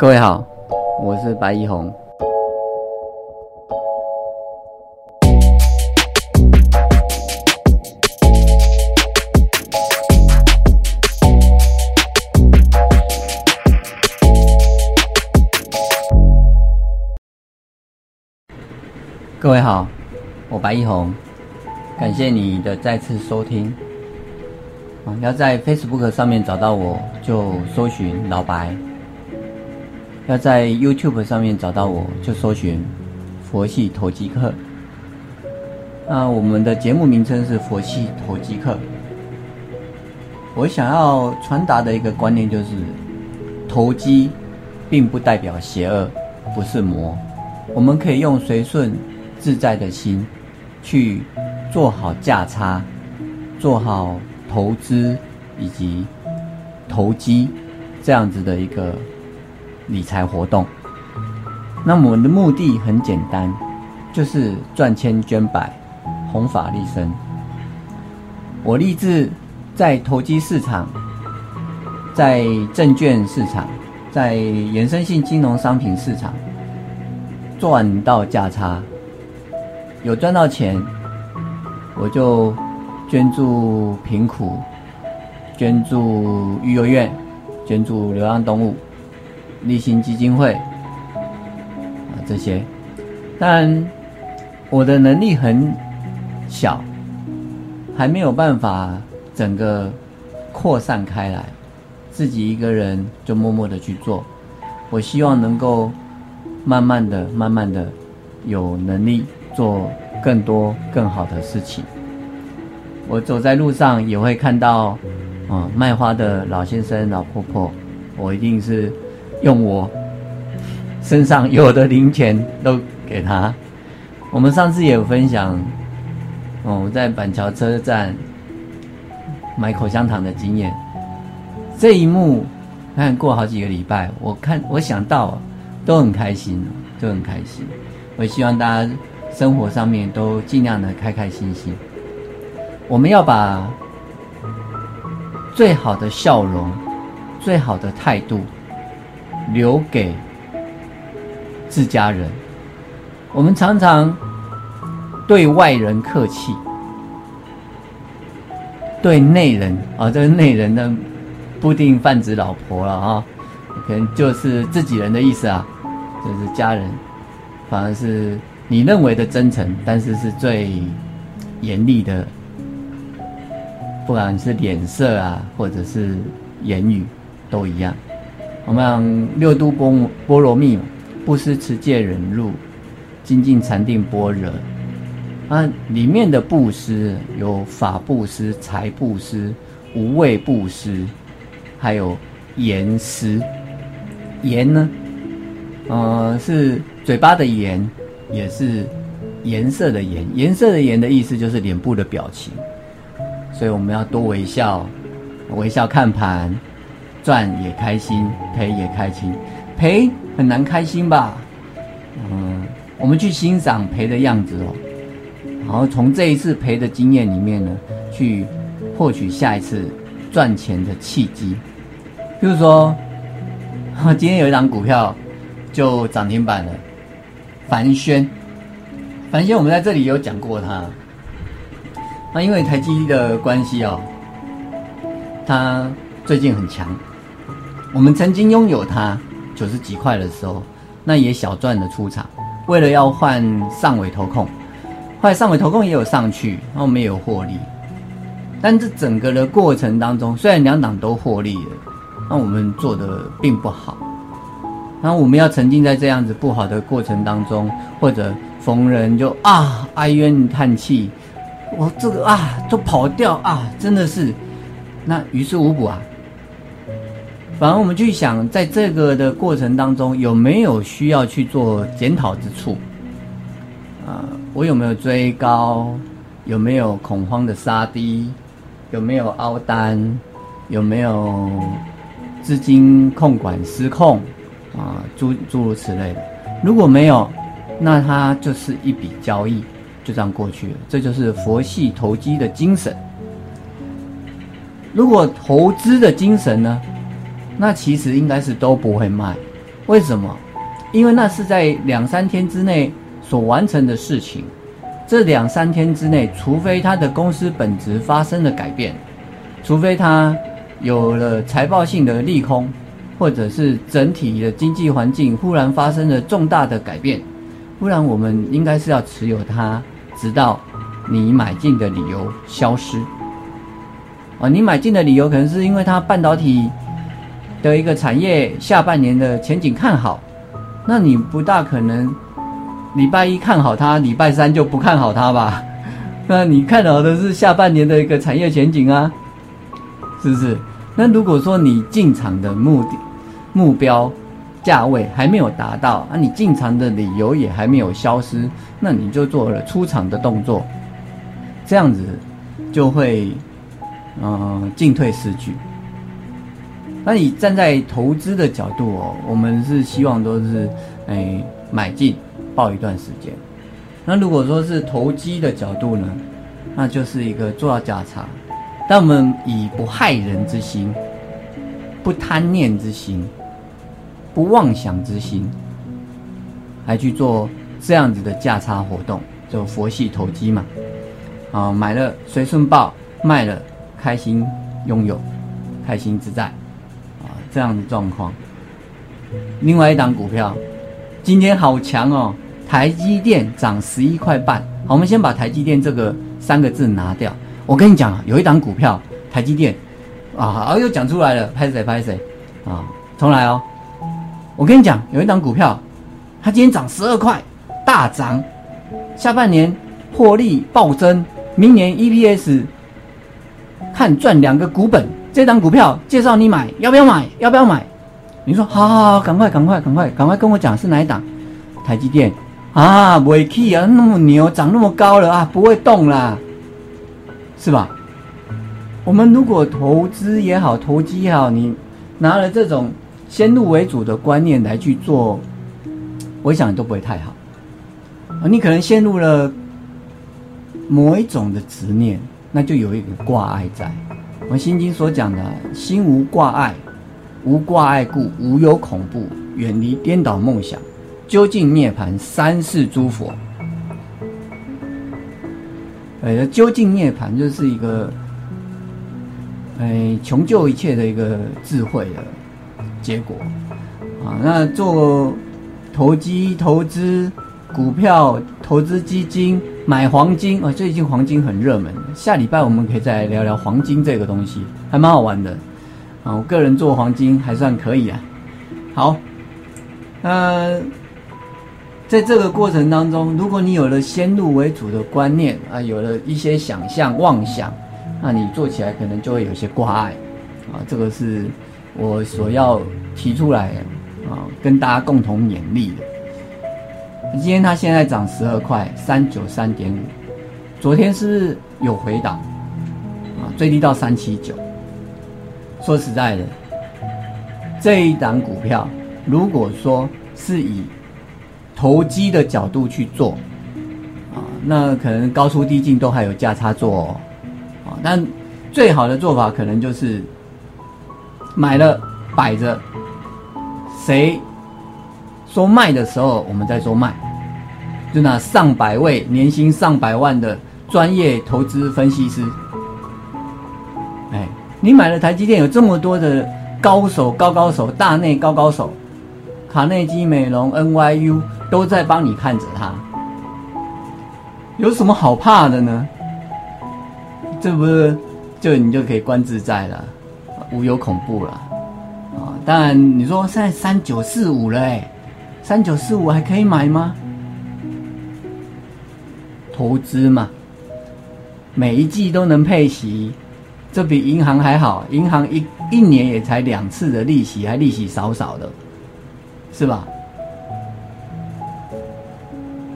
各位好，我是白一红。各位好，我白一红，感谢你的再次收听。啊，要在 Facebook 上面找到我，就搜寻老白；要在 YouTube 上面找到我，就搜寻佛系投机客。那我们的节目名称是佛系投机客。我想要传达的一个观念就是，投机并不代表邪恶，不是魔。我们可以用随顺自在的心，去做好价差，做好。投资以及投机这样子的一个理财活动，那我们的目的很简单，就是赚千捐百，弘法利生。我立志在投机市场、在证券市场、在衍生性金融商品市场赚到价差，有赚到钱，我就。捐助贫苦，捐助育幼院，捐助流浪动物，立新基金会啊这些，但我的能力很小，还没有办法整个扩散开来，自己一个人就默默的去做。我希望能够慢慢的、慢慢的有能力做更多更好的事情。我走在路上也会看到，啊，卖花的老先生、老婆婆，我一定是用我身上有的零钱都给他。我们上次也有分享，哦，我在板桥车站买口香糖的经验。这一幕，看过好几个礼拜，我看我想到都很开心，都很开心。我希望大家生活上面都尽量的开开心心。我们要把最好的笑容、最好的态度留给自家人。我们常常对外人客气，对内人啊，这个内人呢，不一定泛指老婆了啊，可能就是自己人的意思啊，就是家人，反而是你认为的真诚，但是是最严厉的。不管是脸色啊，或者是言语，都一样。我们六度波波罗蜜，布施、持戒、忍辱、精进、禅定、般若。啊，里面的布施有法布施、财布施、无畏布施，还有言施。言呢，呃，是嘴巴的言，也是颜色的颜。颜色的颜的意思就是脸部的表情。所以我们要多微笑，微笑看盘，赚也开心，赔也开心。赔很难开心吧？嗯，我们去欣赏赔的样子哦，然后从这一次赔的经验里面呢，去获取下一次赚钱的契机。比如说，今天有一档股票就涨停板了，凡轩。凡轩，我们在这里有讲过它。那因为台积的关系哦，它最近很强。我们曾经拥有它九十几块的时候，那也小赚的出场。为了要换上尾投控，后来上尾投控也有上去，那我们也有获利。但这整个的过程当中，虽然两档都获利了，那我们做的并不好。然后我们要沉浸在这样子不好的过程当中，或者逢人就啊哀怨叹气。我这个啊，都跑掉啊，真的是，那于事无补啊。反而我们去想，在这个的过程当中，有没有需要去做检讨之处？啊，我有没有追高？有没有恐慌的杀低？有没有凹单？有没有资金控管失控？啊，诸诸如此类的。如果没有，那它就是一笔交易。就这样过去了，这就是佛系投机的精神。如果投资的精神呢？那其实应该是都不会卖。为什么？因为那是在两三天之内所完成的事情。这两三天之内，除非他的公司本质发生了改变，除非他有了财报性的利空，或者是整体的经济环境忽然发生了重大的改变，不然我们应该是要持有它，直到你买进的理由消失。啊，你买进的理由可能是因为它半导体的一个产业下半年的前景看好，那你不大可能。礼拜一看好它，礼拜三就不看好它吧？那你看好的是下半年的一个产业前景啊，是不是？那如果说你进场的目的、目标价位还没有达到，啊，你进场的理由也还没有消失，那你就做了出场的动作，这样子就会嗯进退失据。那你站在投资的角度哦，我们是希望都是哎买进。报一段时间，那如果说是投机的角度呢，那就是一个做到价差，但我们以不害人之心、不贪念之心、不妄想之心，来去做这样子的价差活动，就佛系投机嘛。啊，买了随顺报，卖了开心拥有，开心自在，这样的状况。另外一档股票。今天好强哦！台积电涨十一块半。好，我们先把台积电这个三个字拿掉。我跟你讲，有一档股票，台积电啊，啊又讲出来了，拍谁拍谁啊？重来哦！我跟你讲，有一档股票，它今天涨十二块，大涨，下半年获利暴增，明年 EPS 看赚两个股本。这档股票介绍你买，要不要买？要不要买？你说好好好，赶快赶快赶快赶快跟我讲是哪一档？台积电啊，不会去啊，那么牛，涨那么高了啊，不会动啦，是吧？我们如果投资也好，投机也好，你拿了这种先入为主的观念来去做，我想都不会太好。你可能陷入了某一种的执念，那就有一个挂碍在。我们心经所讲的心无挂碍。无挂碍故，无有恐怖，远离颠倒梦想，究竟涅槃三世诸佛。呃，究竟涅槃就是一个，哎，穷究一切的一个智慧的结果。啊，那做投机、投资股票、投资基金、买黄金啊，最近黄金很热门。下礼拜我们可以再来聊聊黄金这个东西，还蛮好玩的。啊，我个人做黄金还算可以啊。好，呃，在这个过程当中，如果你有了先入为主的观念啊，有了一些想象妄想，那你做起来可能就会有些挂碍啊。这个是我所要提出来啊，跟大家共同勉励的。今天它现在涨十二块三九三点五，昨天是不是有回档啊？最低到三七九。说实在的，这一档股票，如果说是以投机的角度去做，啊，那可能高出低进都还有价差做，哦，啊，但最好的做法可能就是买了摆着，谁说卖的时候，我们再说卖，就那上百位年薪上百万的专业投资分析师。哎你买了台积电，有这么多的高手、高高手、大内高高手，卡内基、美容、NYU 都在帮你看着它，有什么好怕的呢？这不是就你就可以观自在了，无有恐怖了啊！当然，你说现在三九四五了，哎，三九四五还可以买吗？投资嘛，每一季都能配息。这比银行还好，银行一一年也才两次的利息，还利息少少的，是吧？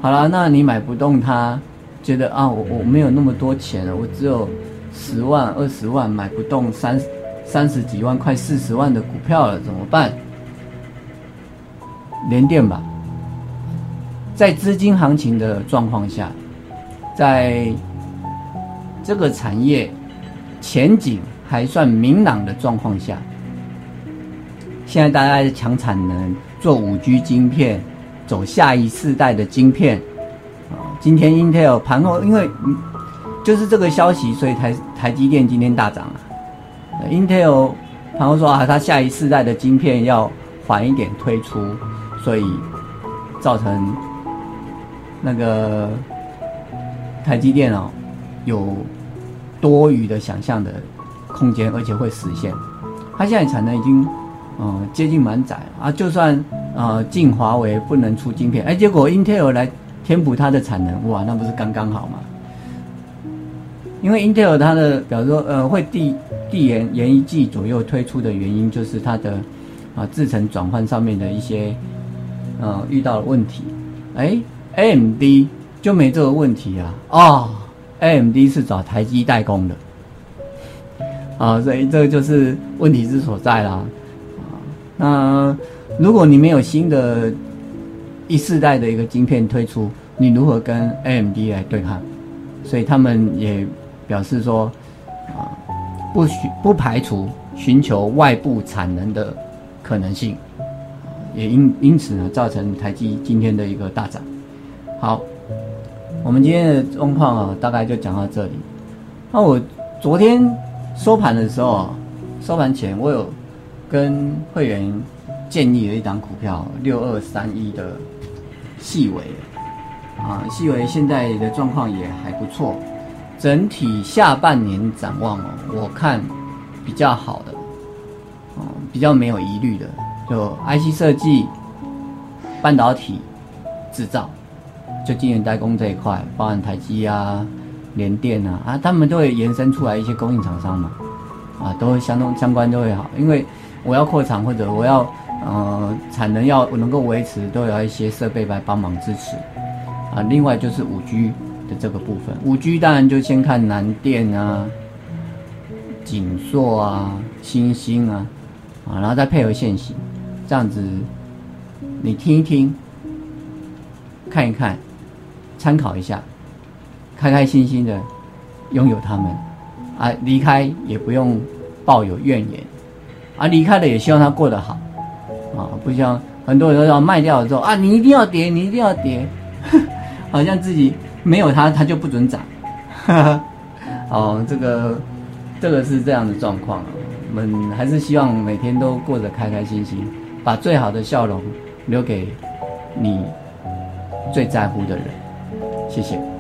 好了，那你买不动它，觉得啊，我我没有那么多钱了，我只有十万、二十万，买不动三三十几万、快四十万的股票了，怎么办？连电吧，在资金行情的状况下，在这个产业。前景还算明朗的状况下，现在大家在抢产能，做五 G 晶片，走下一世代的晶片。今天 Intel 盘后，因为就是这个消息，所以台台积电今天大涨啊。Intel 盘后说啊，它下一世代的晶片要缓一点推出，所以造成那个台积电哦有多余的想象的空间，而且会实现。它现在产能已经。嗯，接近满载啊！就算呃进华为不能出晶片，哎，结果 Intel 来填补它的产能，哇，那不是刚刚好吗？因为 Intel 它的，比如说呃会递递延延一季左右推出的原因，就是它的啊制程转换上面的一些呃遇到了问题。哎，AMD 就没这个问题啊！哦，AMD 是找台积代工的啊，所以这个就是问题之所在啦。啊那如果你没有新的一世代的一个晶片推出，你如何跟 AMD 来对抗？所以他们也表示说，啊，不许不排除寻求外部产能的可能性，也因因此呢，造成台积今天的一个大涨。好，我们今天的状况啊，大概就讲到这里。那我昨天收盘的时候，收盘前我有。跟会员建议了一档股票六二三一的细微啊，细微现在的状况也还不错，整体下半年展望哦，我看比较好的哦，比较没有疑虑的，就 IC 设计、半导体制造，就晶圆代工这一块，包含台积啊、联电啊啊，他们都会延伸出来一些供应厂商嘛，啊，都会相通相关都会好，因为。我要扩产或者我要呃产能要能够维持，都有一些设备来帮忙支持啊。另外就是五 G 的这个部分，五 G 当然就先看南电啊、景硕啊、新兴啊啊，然后再配合现行，这样子你听一听、看一看、参考一下，开开心心的拥有他们。啊，离开也不用抱有怨言。啊，离开了也希望他过得好，啊，不像很多人都要卖掉了之后啊，你一定要跌，你一定要跌，好像自己没有他，他就不准涨，哈 哈哦，这个这个是这样的状况，我们还是希望每天都过得开开心心，把最好的笑容留给你最在乎的人，谢谢。